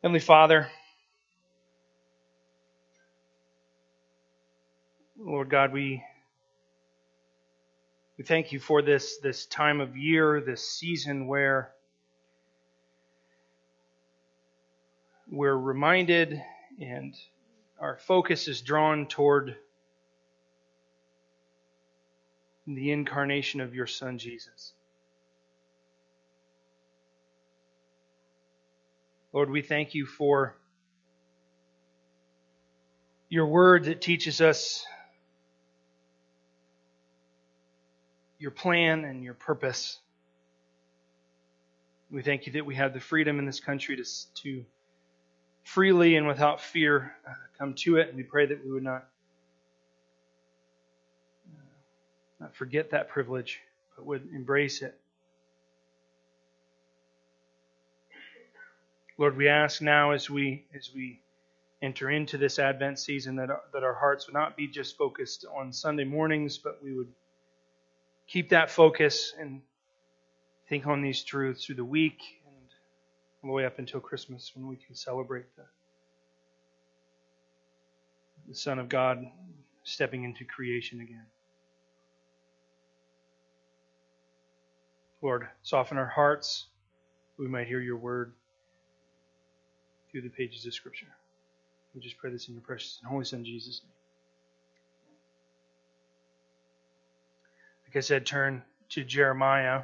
Heavenly Father, Lord God, we we thank you for this this time of year, this season where we're reminded and our focus is drawn toward the incarnation of your Son, Jesus. Lord, we thank you for your word that teaches us your plan and your purpose. We thank you that we have the freedom in this country to, to freely and without fear uh, come to it, and we pray that we would not, uh, not forget that privilege, but would embrace it. Lord, we ask now as we as we enter into this Advent season that our, that our hearts would not be just focused on Sunday mornings, but we would keep that focus and think on these truths through the week and all the way up until Christmas when we can celebrate the, the Son of God stepping into creation again. Lord, soften our hearts we might hear your word through the pages of Scripture. We just pray this in your precious and holy Son, Jesus' name. Like I said, turn to Jeremiah.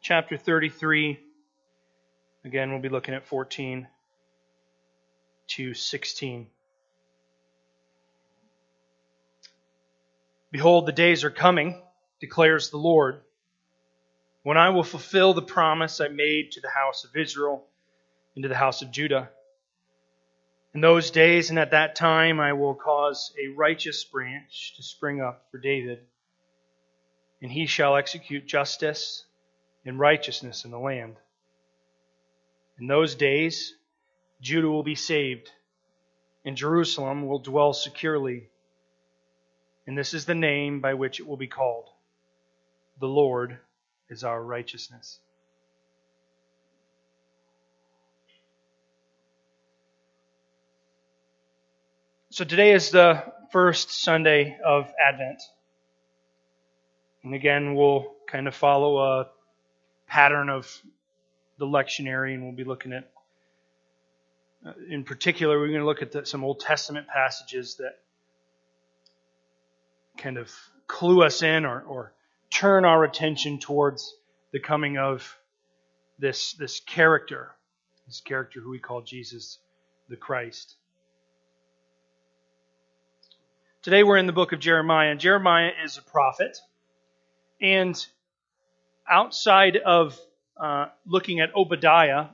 Chapter 33. Again, we'll be looking at 14 to 16. Behold, the days are coming declares the Lord, when I will fulfill the promise I made to the house of Israel and to the house of Judah. In those days and at that time I will cause a righteous branch to spring up for David, and he shall execute justice and righteousness in the land. In those days Judah will be saved, and Jerusalem will dwell securely. And this is the name by which it will be called the Lord is our righteousness. So today is the first Sunday of Advent. And again, we'll kind of follow a pattern of the lectionary, and we'll be looking at, uh, in particular, we're going to look at the, some Old Testament passages that kind of clue us in or, or turn our attention towards the coming of this, this character, this character who we call Jesus the Christ. Today we're in the book of Jeremiah, Jeremiah is a prophet. And outside of uh, looking at Obadiah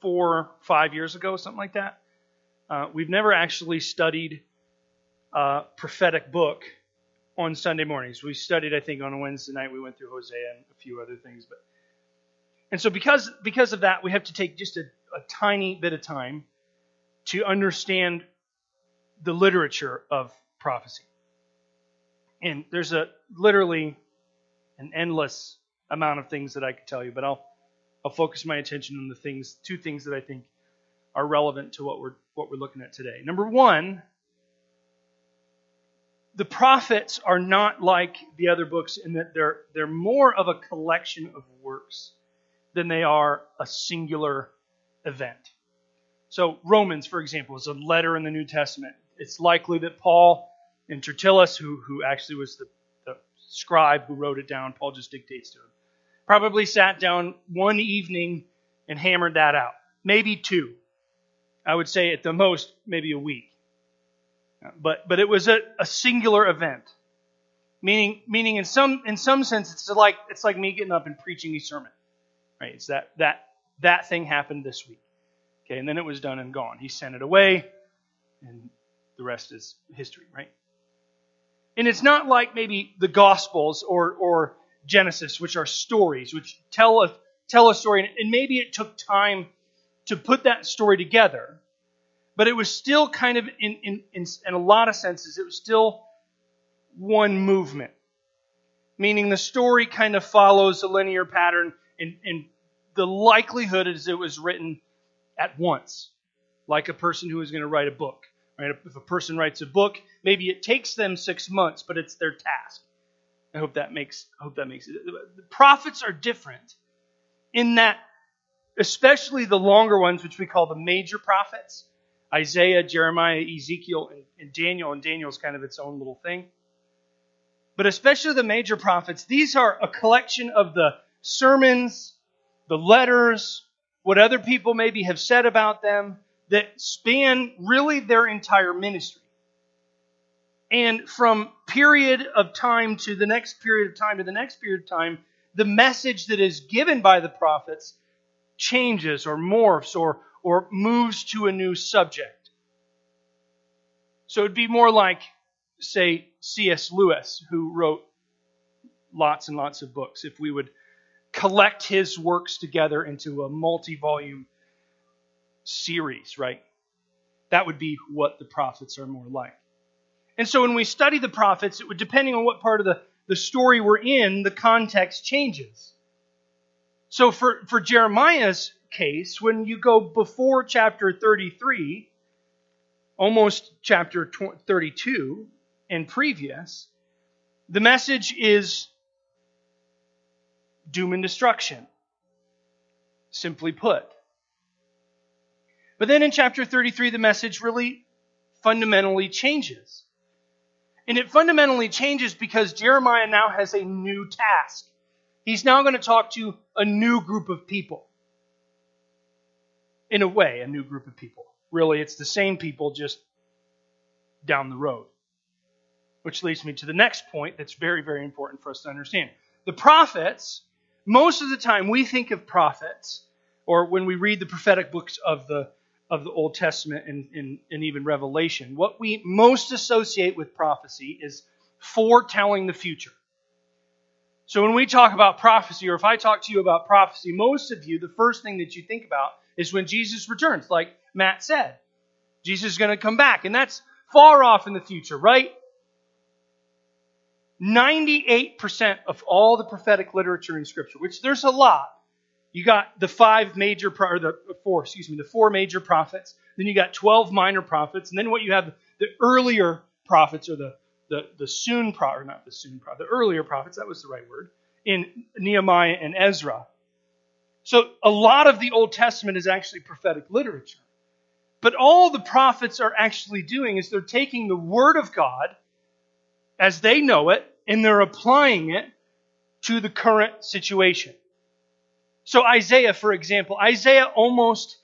four, five years ago, something like that, uh, we've never actually studied a prophetic book on Sunday mornings. We studied, I think, on a Wednesday night. We went through Hosea and a few other things, but and so because because of that, we have to take just a, a tiny bit of time to understand the literature of prophecy. And there's a literally an endless amount of things that I could tell you, but I'll I'll focus my attention on the things two things that I think are relevant to what we're what we're looking at today. Number one the prophets are not like the other books in that they're, they're more of a collection of works than they are a singular event. So, Romans, for example, is a letter in the New Testament. It's likely that Paul and Tertullus, who, who actually was the, the scribe who wrote it down, Paul just dictates to him, probably sat down one evening and hammered that out. Maybe two. I would say at the most, maybe a week. But, but it was a, a singular event. Meaning, meaning in some, in some sense, it's like, it's like me getting up and preaching a sermon. Right? It's that, that, that thing happened this week. Okay, and then it was done and gone. He sent it away, and the rest is history, right? And it's not like maybe the Gospels or, or Genesis, which are stories, which tell a, tell a story, and maybe it took time to put that story together. But it was still kind of, in, in, in, in a lot of senses, it was still one movement. meaning the story kind of follows a linear pattern, and, and the likelihood is it was written at once, like a person who is going to write a book. Right? If a person writes a book, maybe it takes them six months, but it's their task. I hope that makes I hope that makes it. The prophets are different in that, especially the longer ones, which we call the major prophets, Isaiah, Jeremiah, Ezekiel, and, and Daniel. And Daniel's kind of its own little thing. But especially the major prophets, these are a collection of the sermons, the letters, what other people maybe have said about them that span really their entire ministry. And from period of time to the next period of time to the next period of time, the message that is given by the prophets changes or morphs or, or moves to a new subject. So it'd be more like, say, C.S. Lewis, who wrote lots and lots of books, if we would collect his works together into a multi volume series, right? That would be what the prophets are more like. And so when we study the prophets, it would, depending on what part of the, the story we're in, the context changes. So for, for Jeremiah's case, when you go before chapter 33, almost chapter 32 and previous, the message is doom and destruction. Simply put. But then in chapter 33, the message really fundamentally changes. And it fundamentally changes because Jeremiah now has a new task. He's now going to talk to a new group of people. In a way, a new group of people. Really, it's the same people just down the road. Which leads me to the next point that's very, very important for us to understand. The prophets, most of the time we think of prophets, or when we read the prophetic books of the of the Old Testament and, and, and even Revelation, what we most associate with prophecy is foretelling the future. So when we talk about prophecy, or if I talk to you about prophecy, most of you, the first thing that you think about is when Jesus returns, like Matt said. Jesus is going to come back, and that's far off in the future, right? 98% of all the prophetic literature in Scripture, which there's a lot, you got the five major, or the four, excuse me, the four major prophets. Then you got 12 minor prophets. And then what you have, the earlier prophets, or the, the, the soon, or not the soon, the earlier prophets, that was the right word, in Nehemiah and Ezra. So a lot of the Old Testament is actually prophetic literature. But all the prophets are actually doing is they're taking the Word of God as they know it and they're applying it to the current situation. So Isaiah, for example, Isaiah almost,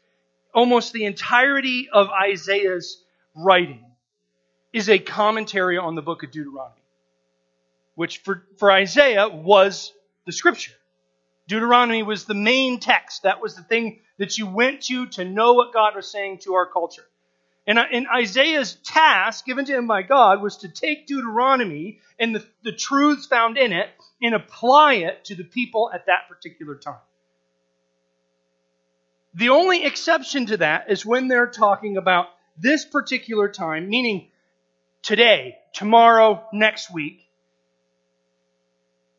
almost the entirety of Isaiah's writing is a commentary on the book of Deuteronomy, which for, for Isaiah was the scripture. Deuteronomy was the main text. That was the thing that you went to to know what God was saying to our culture. And, uh, and Isaiah's task given to him by God was to take Deuteronomy and the, the truths found in it and apply it to the people at that particular time. The only exception to that is when they're talking about this particular time, meaning today, tomorrow, next week,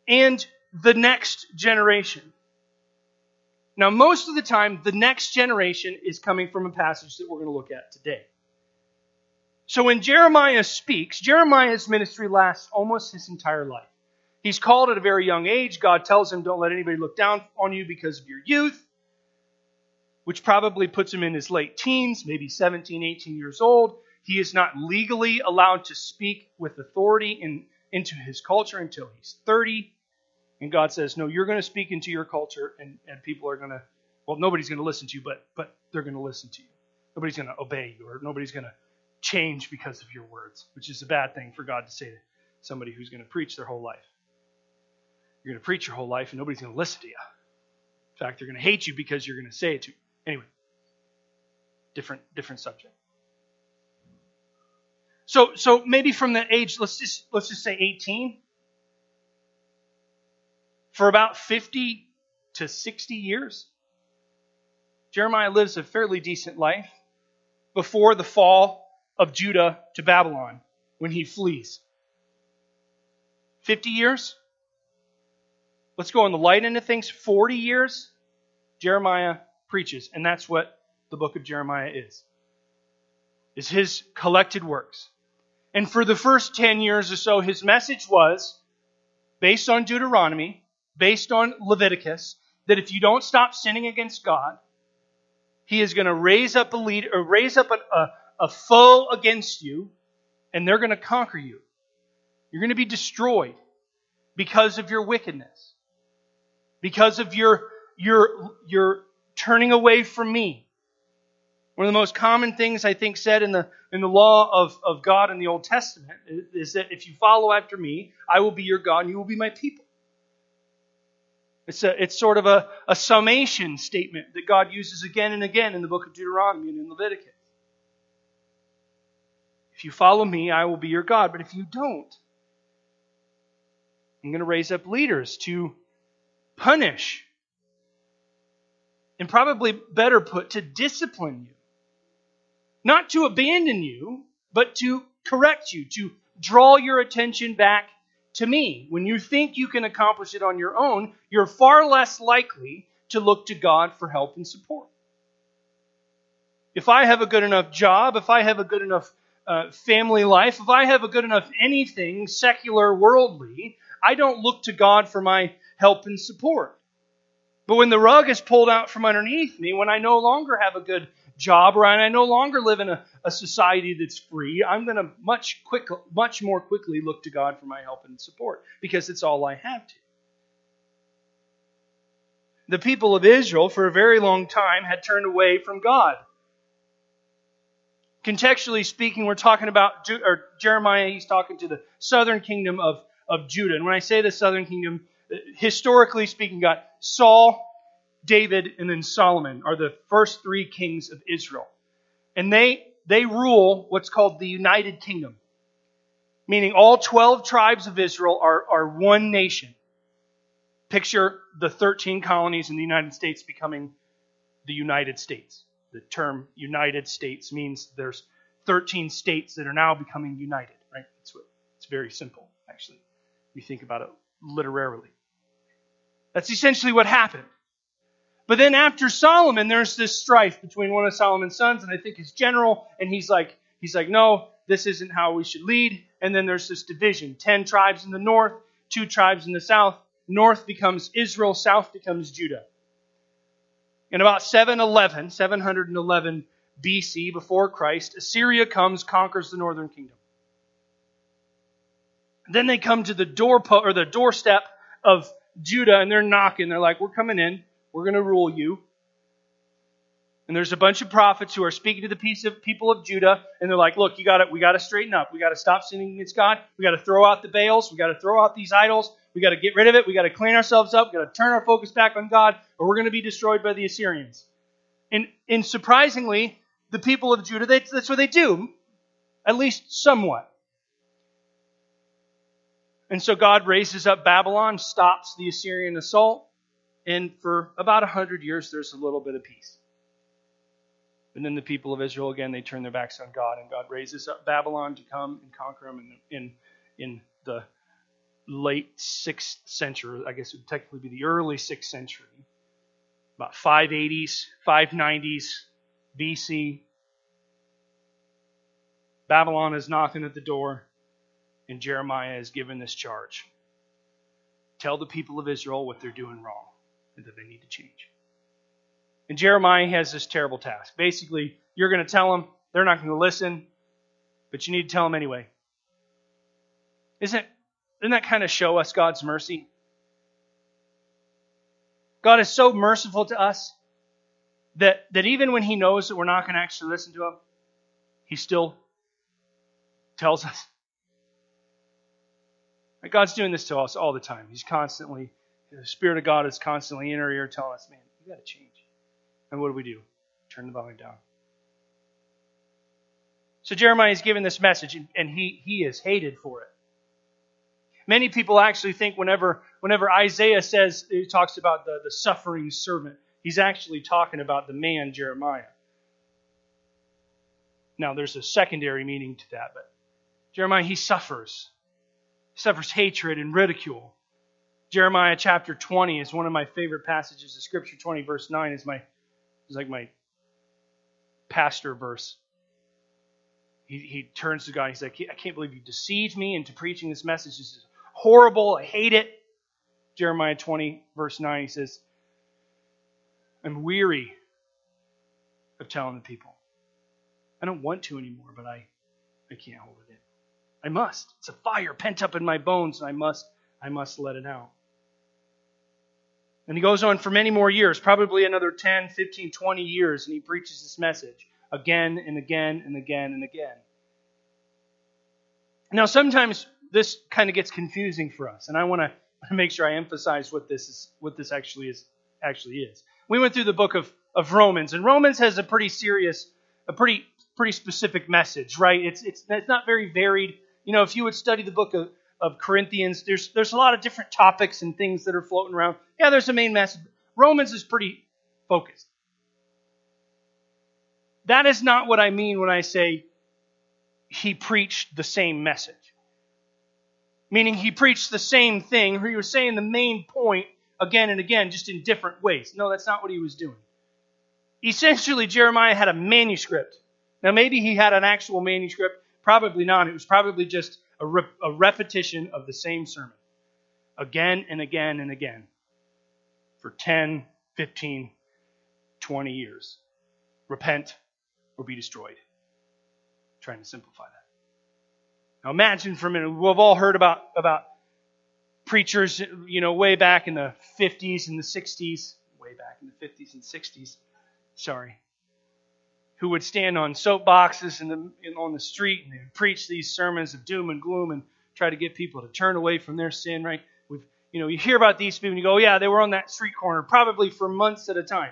and the next generation. Now, most of the time, the next generation is coming from a passage that we're going to look at today. So when Jeremiah speaks, Jeremiah's ministry lasts almost his entire life. He's called at a very young age. God tells him, Don't let anybody look down on you because of your youth which probably puts him in his late teens, maybe 17, 18 years old. He is not legally allowed to speak with authority in, into his culture until he's 30. And God says, No, you're going to speak into your culture, and, and people are going to, well, nobody's going to listen to you, but, but they're going to listen to you. Nobody's going to obey you, or nobody's going to change because of your words, which is a bad thing for God to say to somebody who's going to preach their whole life. You're going to preach your whole life, and nobody's going to listen to you. In fact, they're going to hate you because you're going to say it to them. Anyway, different different subject. So so maybe from the age let's just let's just say 18 for about 50 to 60 years Jeremiah lives a fairly decent life before the fall of Judah to Babylon when he flees. 50 years? let's go on the light end of things, 40 years, Jeremiah preaches. And that's what the book of Jeremiah is. Is his collected works. And for the first 10 years or so, his message was based on Deuteronomy, based on Leviticus, that if you don't stop sinning against God, he is going to raise up a leader, or raise up a, a, a foe against you, and they're going to conquer you. You're going to be destroyed because of your wickedness, because of your your your turning away from me. One of the most common things I think said in the in the law of, of God in the Old Testament is that if you follow after me, I will be your God and you will be my people. It's, a, it's sort of a, a summation statement that God uses again and again in the book of Deuteronomy and in Leviticus. If you follow me, I will be your God. But if you don't, I'm going to raise up leaders to punish and probably better put, to discipline you. Not to abandon you, but to correct you, to draw your attention back to me. When you think you can accomplish it on your own, you're far less likely to look to God for help and support. If I have a good enough job, if I have a good enough uh, family life, if I have a good enough anything secular, worldly, I don't look to God for my help and support. But when the rug is pulled out from underneath me, when I no longer have a good job or I no longer live in a, a society that's free, I'm going to much quick, much more quickly look to God for my help and support because it's all I have to. The people of Israel, for a very long time, had turned away from God. Contextually speaking, we're talking about or Jeremiah. He's talking to the southern kingdom of, of Judah. And when I say the southern kingdom, uh, historically speaking, got Saul, David, and then Solomon are the first three kings of Israel. And they, they rule what's called the United Kingdom, meaning all 12 tribes of Israel are, are one nation. Picture the 13 colonies in the United States becoming the United States. The term United States means there's 13 states that are now becoming united, right? It's, it's very simple, actually. If you think about it literarily. That's essentially what happened. But then after Solomon, there's this strife between one of Solomon's sons, and I think his general, and he's like, he's like, no, this isn't how we should lead. And then there's this division: ten tribes in the north, two tribes in the south. North becomes Israel, south becomes Judah. In about 711, 711 BC, before Christ, Assyria comes, conquers the northern kingdom. Then they come to the door or the doorstep of Judah and they're knocking. They're like, We're coming in. We're going to rule you. And there's a bunch of prophets who are speaking to the people of Judah, and they're like, "Look, you got to, we got to straighten up. We got to stop sinning against God. We got to throw out the Baals. We got to throw out these idols. We got to get rid of it. We got to clean ourselves up. We got to turn our focus back on God, or we're going to be destroyed by the Assyrians." And, and surprisingly, the people of Judah, they, that's what they do, at least somewhat. And so God raises up Babylon, stops the Assyrian assault, and for about a hundred years there's a little bit of peace. And then the people of Israel again they turn their backs on God, and God raises up Babylon to come and conquer them in in, in the late sixth century. I guess it would technically be the early sixth century, about 580s, 590s BC. Babylon is knocking at the door and Jeremiah is given this charge tell the people of Israel what they're doing wrong and that they need to change. And Jeremiah has this terrible task. Basically, you're going to tell them, they're not going to listen, but you need to tell them anyway. Isn't, doesn't that kind of show us God's mercy? God is so merciful to us that, that even when He knows that we're not going to actually listen to Him, He still tells us God's doing this to us all the time. He's constantly, the Spirit of God is constantly in our ear telling us, man, you got to change. And what do we do? Turn the volume down. So Jeremiah is given this message, and he, he is hated for it. Many people actually think whenever, whenever Isaiah says, he talks about the, the suffering servant, he's actually talking about the man Jeremiah. Now, there's a secondary meaning to that, but Jeremiah, he suffers He suffers hatred and ridicule. Jeremiah chapter 20 is one of my favorite passages of Scripture. 20 verse 9 is my is like my pastor verse. He, he turns to God. He's like, I can't believe you deceived me into preaching this message. This is horrible. I hate it. Jeremiah 20 verse 9. He says, I'm weary of telling the people. I don't want to anymore, but I, I can't hold it in. I must. It's a fire pent up in my bones, and I must, I must let it out. And he goes on for many more years, probably another 10, 15, 20 years, and he preaches this message again and again and again and again. Now, sometimes this kind of gets confusing for us, and I want to make sure I emphasize what this is, what this actually is, actually is. We went through the book of, of Romans, and Romans has a pretty serious, a pretty pretty specific message, right? It's it's it's not very varied. You know, if you would study the book of of Corinthians. There's there's a lot of different topics and things that are floating around. Yeah, there's a main message. Romans is pretty focused. That is not what I mean when I say he preached the same message. Meaning he preached the same thing, or he was saying the main point again and again, just in different ways. No, that's not what he was doing. Essentially, Jeremiah had a manuscript. Now, maybe he had an actual manuscript. Probably not. It was probably just a, re- a repetition of the same sermon again and again and again for 10, 15, 20 years. Repent or be destroyed. I'm trying to simplify that. Now imagine for a minute, we've all heard about, about preachers, you know, way back in the 50s and the 60s, way back in the 50s and 60s, sorry, who would stand on soapboxes in, on the street and they would preach these sermons of doom and gloom and try to get people to turn away from their sin, right? With, you know, you hear about these people and you go, yeah, they were on that street corner probably for months at a time.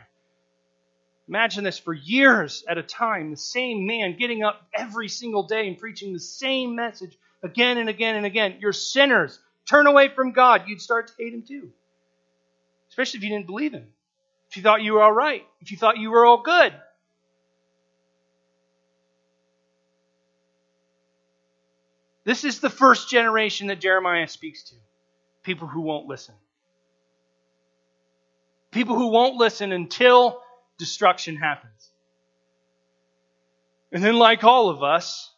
Imagine this for years at a time, the same man getting up every single day and preaching the same message again and again and again. You're sinners. Turn away from God. You'd start to hate him too. Especially if you didn't believe him. If you thought you were all right. If you thought you were all good. This is the first generation that Jeremiah speaks to people who won't listen. People who won't listen until destruction happens. And then, like all of us,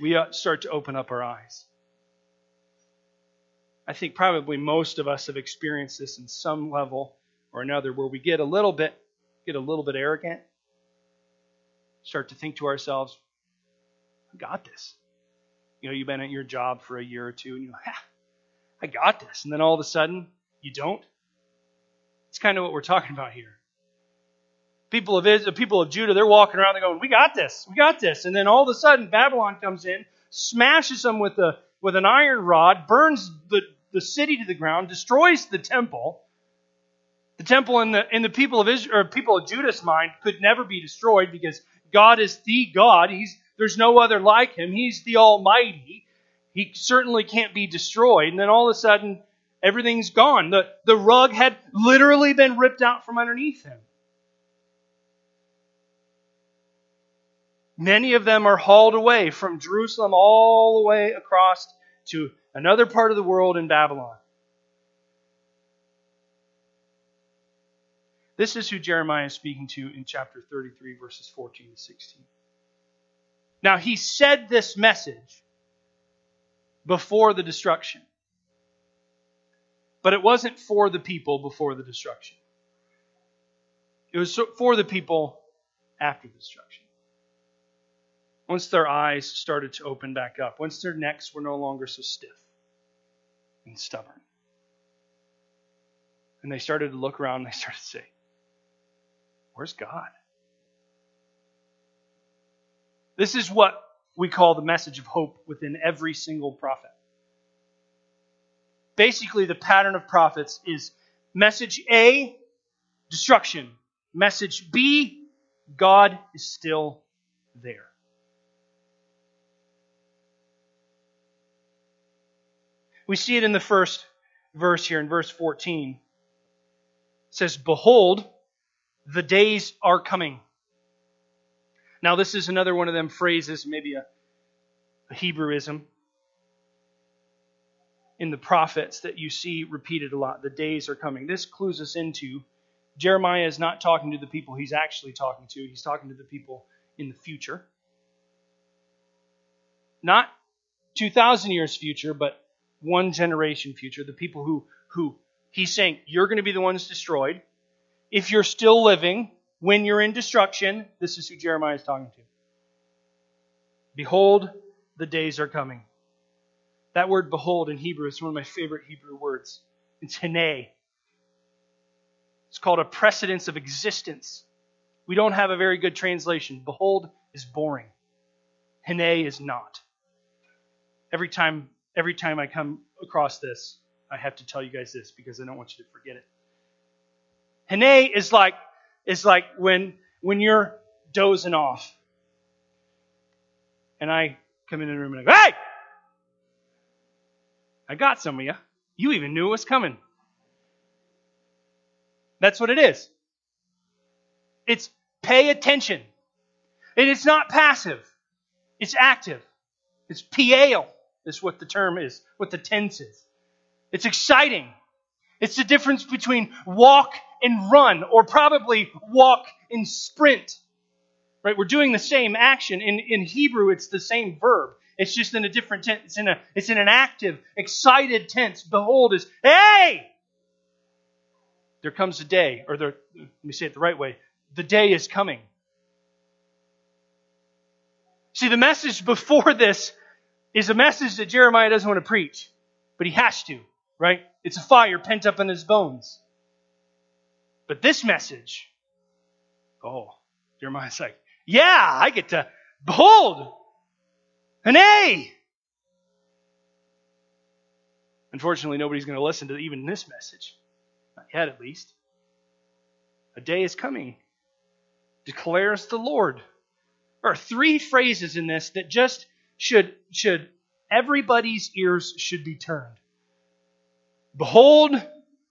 we uh, start to open up our eyes. I think probably most of us have experienced this in some level or another where we get a little bit get a little bit arrogant, start to think to ourselves, I got this. You know, you've been at your job for a year or two and you're like, ah, I got this. And then all of a sudden, you don't. It's kind of what we're talking about here. People of Israel, people of Judah, they're walking around, they're going, We got this, we got this. And then all of a sudden, Babylon comes in, smashes them with a with an iron rod, burns the, the city to the ground, destroys the temple. The temple in the in the people of Israel or people of Judah's mind could never be destroyed because God is the God. He's there's no other like him. He's the Almighty. He certainly can't be destroyed. And then all of a sudden, everything's gone. The, the rug had literally been ripped out from underneath him. Many of them are hauled away from Jerusalem all the way across to another part of the world in Babylon. This is who Jeremiah is speaking to in chapter 33, verses 14 to 16. Now, he said this message before the destruction, but it wasn't for the people before the destruction. It was for the people after the destruction. Once their eyes started to open back up, once their necks were no longer so stiff and stubborn. And they started to look around and they started to say, Where's God? This is what we call the message of hope within every single prophet. Basically, the pattern of prophets is message A, destruction. Message B, God is still there. We see it in the first verse here in verse 14. It says, Behold, the days are coming now, this is another one of them phrases, maybe a, a Hebrewism. in the prophets that you see repeated a lot. The days are coming. This clues us into Jeremiah is not talking to the people he's actually talking to, he's talking to the people in the future. Not 2,000 years future, but one generation future. The people who, who he's saying, you're going to be the ones destroyed. If you're still living, when you're in destruction, this is who Jeremiah is talking to. Behold, the days are coming. That word behold in Hebrew is one of my favorite Hebrew words. It's hene. It's called a precedence of existence. We don't have a very good translation. Behold is boring. Hene is not. Every time every time I come across this, I have to tell you guys this because I don't want you to forget it. Hene is like is like when when you're dozing off. And I come in the room and I go, Hey! I got some of you. You even knew it was coming. That's what it is. It's pay attention. And it's not passive, it's active. It's PAL, is what the term is, what the tense is. It's exciting. It's the difference between walk and run, or probably walk and sprint. Right? We're doing the same action. In, in Hebrew, it's the same verb. It's just in a different tense. It's in a it's in an active, excited tense. Behold is hey! There comes a day, or there, let me say it the right way. The day is coming. See, the message before this is a message that Jeremiah doesn't want to preach, but he has to, right? It's a fire pent up in his bones. But this message, oh, Jeremiah's like, yeah, I get to, behold, an A. Unfortunately, nobody's going to listen to even this message. Not yet, at least. A day is coming, declares the Lord. There are three phrases in this that just should, should everybody's ears should be turned. Behold,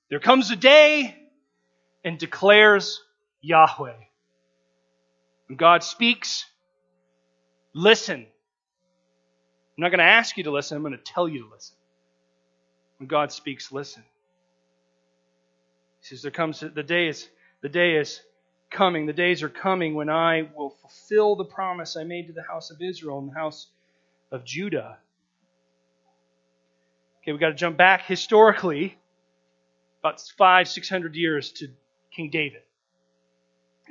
there comes a day and declares Yahweh. When God speaks, listen. I'm not going to ask you to listen, I'm going to tell you to listen. When God speaks, listen. He says, There comes the day is the day is coming, the days are coming when I will fulfill the promise I made to the house of Israel and the house of Judah. Okay, we've got to jump back historically about five, six hundred years to King David.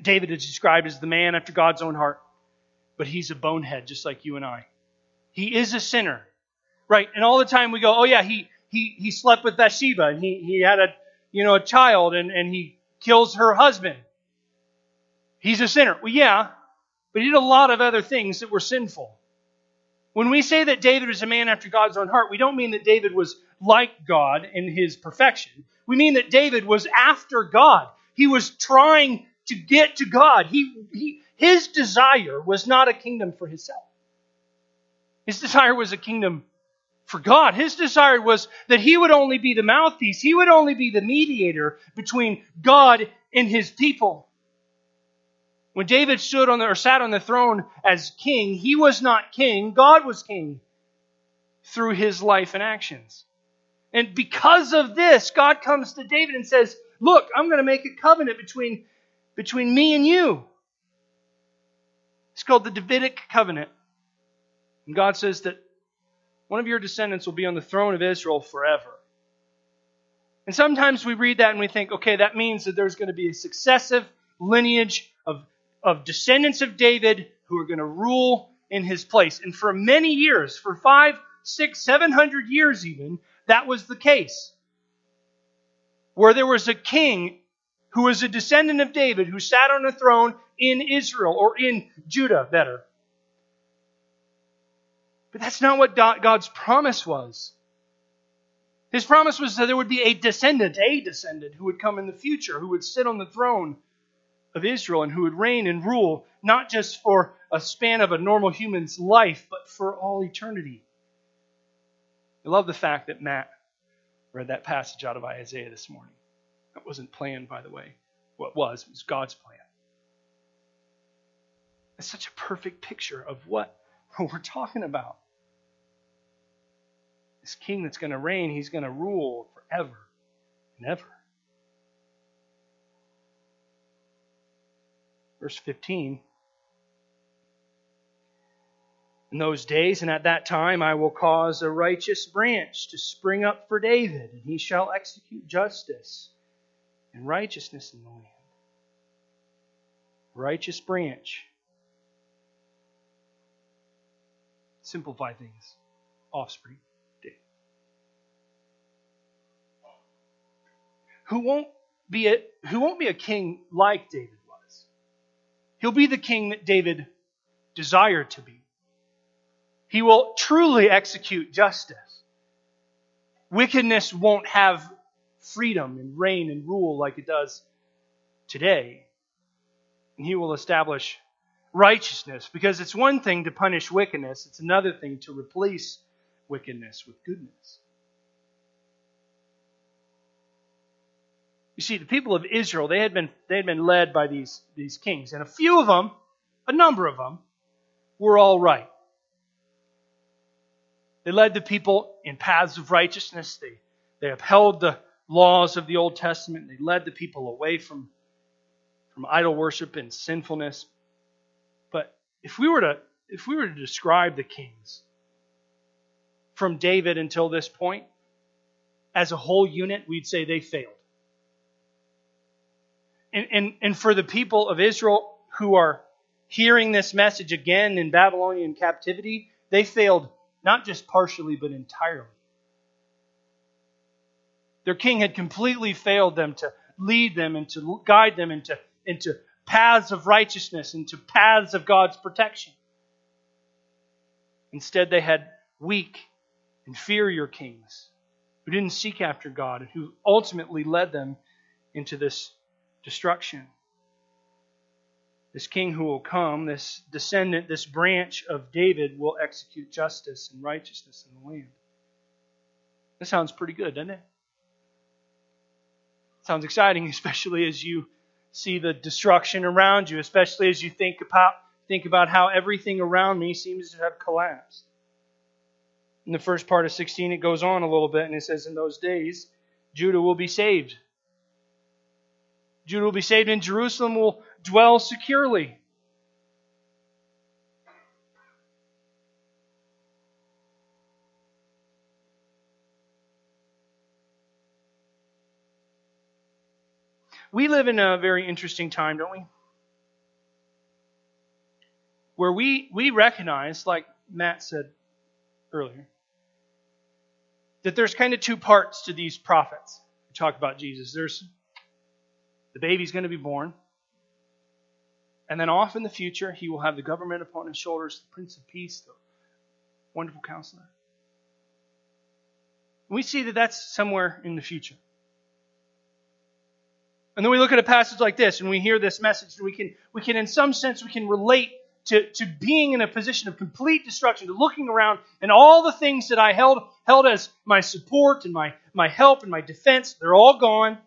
David is described as the man after God's own heart, but he's a bonehead just like you and I. He is a sinner. Right? And all the time we go, oh yeah, he he he slept with Bathsheba and he, he had a you know a child and, and he kills her husband. He's a sinner. Well, yeah, but he did a lot of other things that were sinful. When we say that David was a man after God's own heart, we don't mean that David was like God in his perfection. We mean that David was after God. He was trying to get to God. He, he, his desire was not a kingdom for himself. His desire was a kingdom for God. His desire was that he would only be the mouthpiece, he would only be the mediator between God and his people. When David stood on the, or sat on the throne as king, he was not king, God was king through his life and actions. And because of this, God comes to David and says, Look, I'm going to make a covenant between, between me and you. It's called the Davidic covenant. And God says that one of your descendants will be on the throne of Israel forever. And sometimes we read that and we think, okay, that means that there's going to be a successive lineage of, of descendants of David who are going to rule in his place. And for many years, for five, six, seven hundred years even, that was the case. Where there was a king who was a descendant of David who sat on a throne in Israel, or in Judah, better. But that's not what God's promise was. His promise was that there would be a descendant, a descendant, who would come in the future, who would sit on the throne of Israel and who would reign and rule, not just for a span of a normal human's life, but for all eternity. I love the fact that Matt read that passage out of Isaiah this morning. That wasn't planned, by the way. What was, it was God's plan. It's such a perfect picture of what we're talking about. this king that's going to reign, he's going to rule forever and ever. Verse 15 In those days and at that time I will cause a righteous branch to spring up for David, and he shall execute justice and righteousness in the land. Righteous branch. Simplify things. Offspring. David. Who won't be a who won't be a king like David was. He'll be the king that David desired to be. He will truly execute justice. Wickedness won't have freedom and reign and rule like it does today. And he will establish righteousness because it's one thing to punish wickedness, it's another thing to replace wickedness with goodness. You see, the people of Israel, they had been, they had been led by these, these kings, and a few of them, a number of them, were all right. They led the people in paths of righteousness. They, they upheld the laws of the Old Testament. They led the people away from, from idol worship and sinfulness. But if we were to if we were to describe the kings from David until this point as a whole unit, we'd say they failed. And, and, and for the people of Israel who are hearing this message again in Babylonian captivity, they failed not just partially, but entirely. Their king had completely failed them to lead them and to guide them into, into paths of righteousness, into paths of God's protection. Instead, they had weak, inferior kings who didn't seek after God and who ultimately led them into this destruction this king who will come, this descendant, this branch of David, will execute justice and righteousness in the land. That sounds pretty good, doesn't it? Sounds exciting, especially as you see the destruction around you, especially as you think about think about how everything around me seems to have collapsed. In the first part of 16, it goes on a little bit and it says, In those days, Judah will be saved. Judah will be saved, and Jerusalem will dwell securely. We live in a very interesting time, don't we? Where we, we recognize, like Matt said earlier, that there's kind of two parts to these prophets who talk about Jesus. There's the baby's going to be born, and then off in the future, he will have the government upon his shoulders, the Prince of Peace, the wonderful counselor. We see that that's somewhere in the future. And then we look at a passage like this and we hear this message and we can, we can in some sense, we can relate to, to being in a position of complete destruction, to looking around and all the things that I held, held as my support and my, my help and my defense, they're all gone.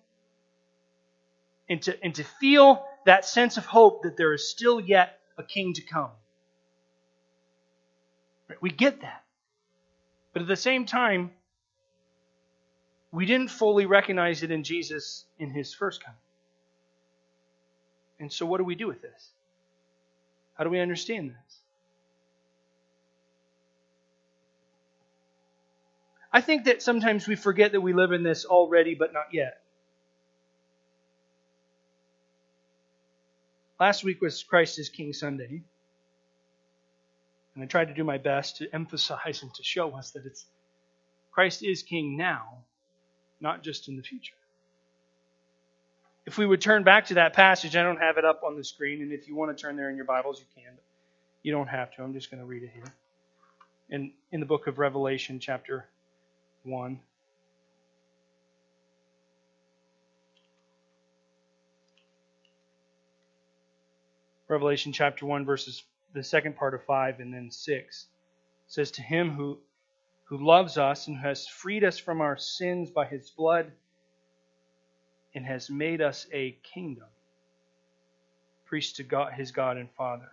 And to, and to feel that sense of hope that there is still yet a king to come. We get that. But at the same time, we didn't fully recognize it in Jesus in his first coming. And so, what do we do with this? How do we understand this? I think that sometimes we forget that we live in this already, but not yet. Last week was Christ is King Sunday. And I tried to do my best to emphasize and to show us that it's Christ is King now, not just in the future. If we would turn back to that passage, I don't have it up on the screen, and if you want to turn there in your Bibles, you can, but you don't have to. I'm just going to read it here. In, in the book of Revelation, chapter 1. Revelation chapter 1, verses the second part of 5 and then 6 says, To him who, who loves us and has freed us from our sins by his blood and has made us a kingdom, priest to God, his God and Father.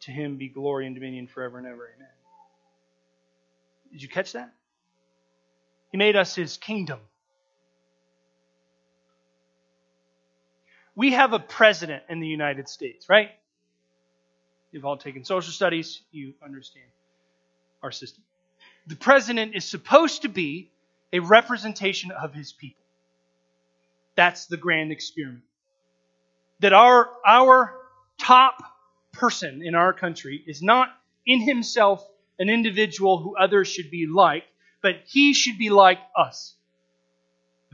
To him be glory and dominion forever and ever. Amen. Did you catch that? He made us his kingdom. We have a president in the United States, right? You've all taken social studies, you understand our system. The president is supposed to be a representation of his people. That's the grand experiment. That our, our top person in our country is not in himself an individual who others should be like, but he should be like us.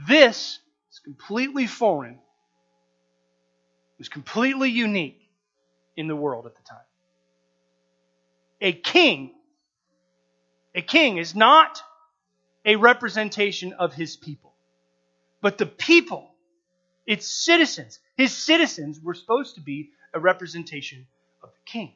This is completely foreign. Was completely unique in the world at the time. A king, a king is not a representation of his people, but the people, its citizens, his citizens were supposed to be a representation of the king.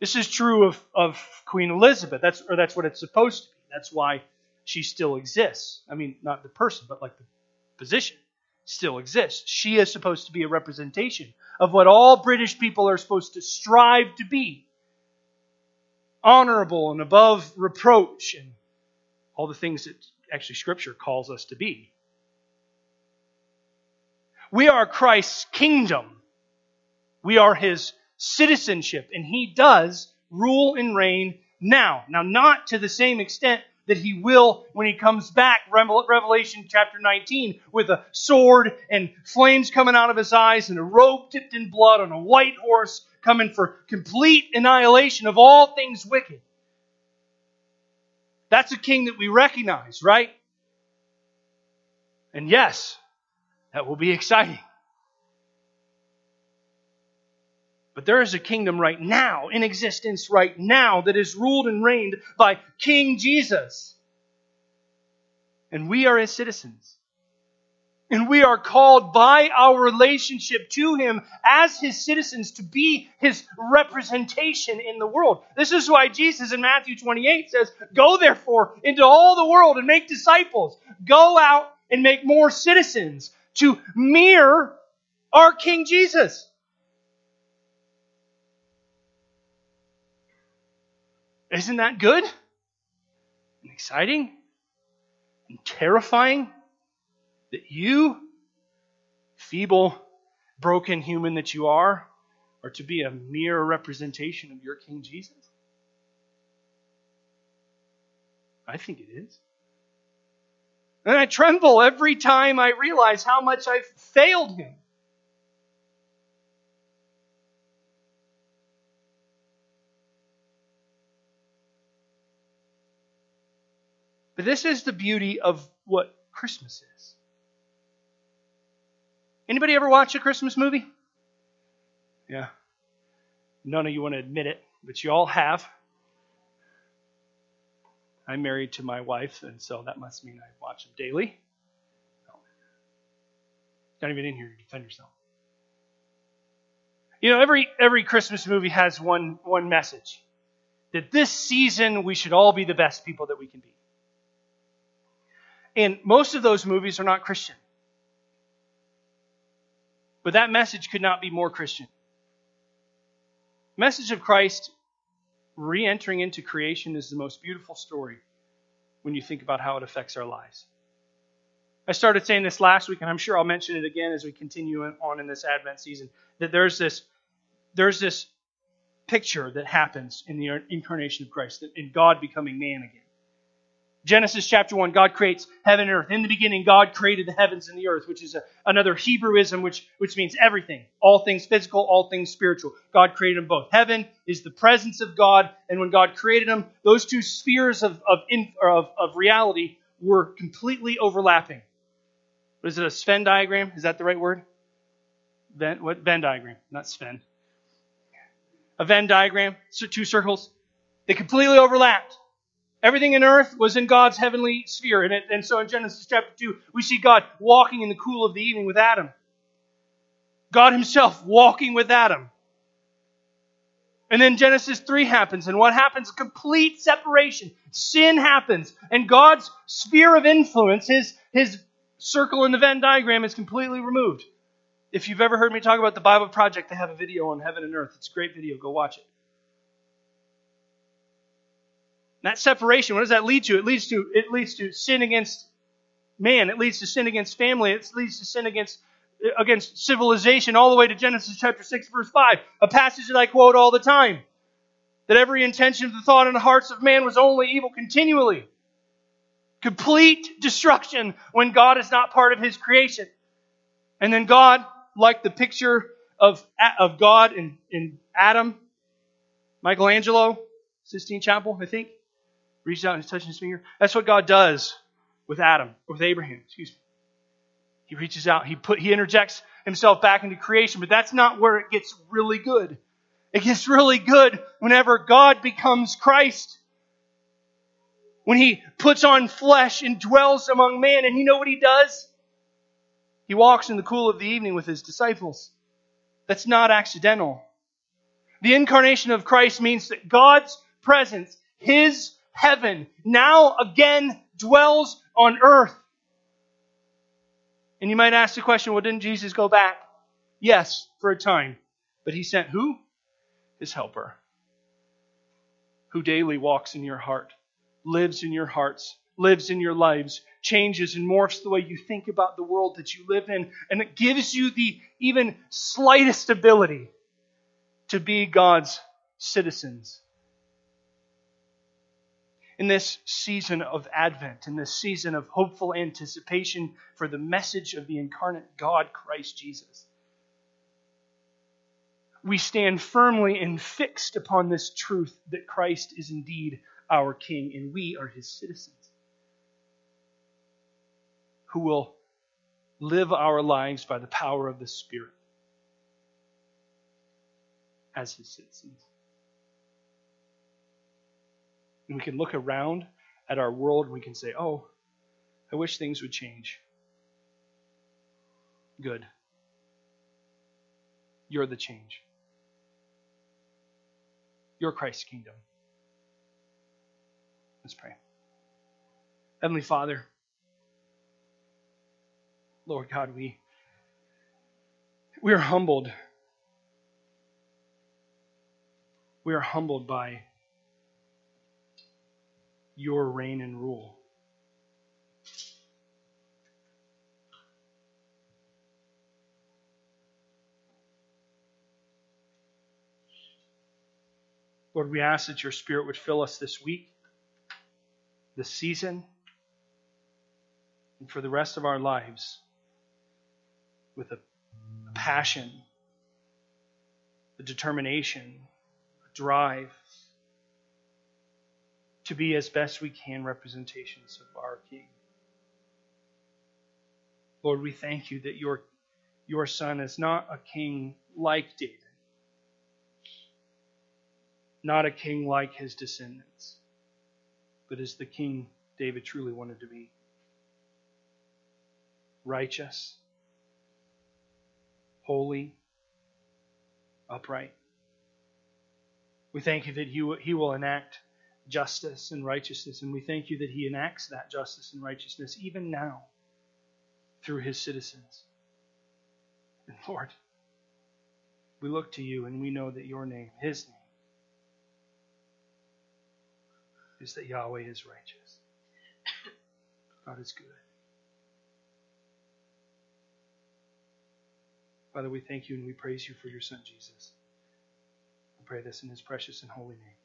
This is true of, of Queen Elizabeth. That's or that's what it's supposed to be. That's why she still exists. I mean, not the person, but like the position still exists. She is supposed to be a representation of what all British people are supposed to strive to be honorable and above reproach and all the things that actually Scripture calls us to be. We are Christ's kingdom. We are his citizenship, and he does rule and reign now. Now, not to the same extent that he will when he comes back, Revelation chapter 19, with a sword and flames coming out of his eyes and a robe dipped in blood on a white horse coming for complete annihilation of all things wicked. That's a king that we recognize, right? And yes, that will be exciting. But there is a kingdom right now, in existence right now, that is ruled and reigned by King Jesus. And we are his citizens. And we are called by our relationship to him as his citizens to be his representation in the world. This is why Jesus in Matthew 28 says, Go therefore into all the world and make disciples. Go out and make more citizens to mirror our King Jesus. Isn't that good? And exciting? And terrifying? That you, feeble, broken human that you are, are to be a mere representation of your King Jesus? I think it is. And I tremble every time I realize how much I've failed him. But this is the beauty of what Christmas is. Anybody ever watch a Christmas movie? Yeah. None of you want to admit it, but you all have. I'm married to my wife, and so that must mean I watch them daily. No. Not even in here to defend yourself. You know, every every Christmas movie has one one message. That this season we should all be the best people that we can be. And most of those movies are not Christian. But that message could not be more Christian. message of Christ re entering into creation is the most beautiful story when you think about how it affects our lives. I started saying this last week, and I'm sure I'll mention it again as we continue on in this Advent season. That there's this, there's this picture that happens in the incarnation of Christ, in God becoming man again. Genesis chapter 1, God creates heaven and earth. In the beginning, God created the heavens and the earth, which is a, another Hebrewism, which, which means everything. All things physical, all things spiritual. God created them both. Heaven is the presence of God, and when God created them, those two spheres of, of, of, of reality were completely overlapping. What is it, a Sven diagram? Is that the right word? Venn, what? Venn diagram, not Sven. A Venn diagram, two circles. They completely overlapped. Everything in earth was in God's heavenly sphere. And, it, and so in Genesis chapter 2, we see God walking in the cool of the evening with Adam. God himself walking with Adam. And then Genesis 3 happens, and what happens? Complete separation. Sin happens, and God's sphere of influence, his, his circle in the Venn diagram, is completely removed. If you've ever heard me talk about the Bible Project, they have a video on heaven and earth. It's a great video. Go watch it. That separation, what does that lead to? It leads to it leads to sin against man. It leads to sin against family. It leads to sin against against civilization all the way to Genesis chapter 6 verse 5, a passage that I quote all the time. That every intention of the thought in the hearts of man was only evil continually. Complete destruction when God is not part of his creation. And then God, like the picture of, of God in, in Adam, Michelangelo, Sistine Chapel, I think, reaches out and touches his finger. That's what God does with Adam, or with Abraham, excuse me. He reaches out, he put he interjects himself back into creation, but that's not where it gets really good. It gets really good whenever God becomes Christ. When he puts on flesh and dwells among man, and you know what he does? He walks in the cool of the evening with his disciples. That's not accidental. The incarnation of Christ means that God's presence, his heaven, now again dwells on earth. And you might ask the question, well, didn't Jesus go back? Yes, for a time. But he sent who? His helper. Who daily walks in your heart, lives in your hearts, lives in your lives, changes and morphs the way you think about the world that you live in, and it gives you the even slightest ability to be God's citizens in this season of Advent, in this season of hopeful anticipation for the message of the incarnate God, Christ Jesus. We stand firmly and fixed upon this truth that Christ is indeed our King and we are his citizens who will live our lives by the power of the Spirit as his citizens. And we can look around at our world and we can say, oh, I wish things would change. Good. You're the change. You're Christ's kingdom. Let's pray. Heavenly Father, Lord God, we, we are humbled. We are humbled by your reign and rule. Lord, we ask that your Spirit would fill us this week, this season, and for the rest of our lives with a, passion, a determination, a drive to be as best we can representations of our King. Lord, we thank you that your, your Son is not a king like David, not a king like his descendants, but is the king David truly wanted to be. Righteous, holy, upright. We thank you that he, he will enact justice and righteousness. And we thank you that he enacts that justice and righteousness even now through his citizens. And Lord, we look to you and we know that your name, his name, is that Yahweh is righteous. God is good. Father, we thank you and we praise you for your Son, Jesus. I pray this in his precious and holy name.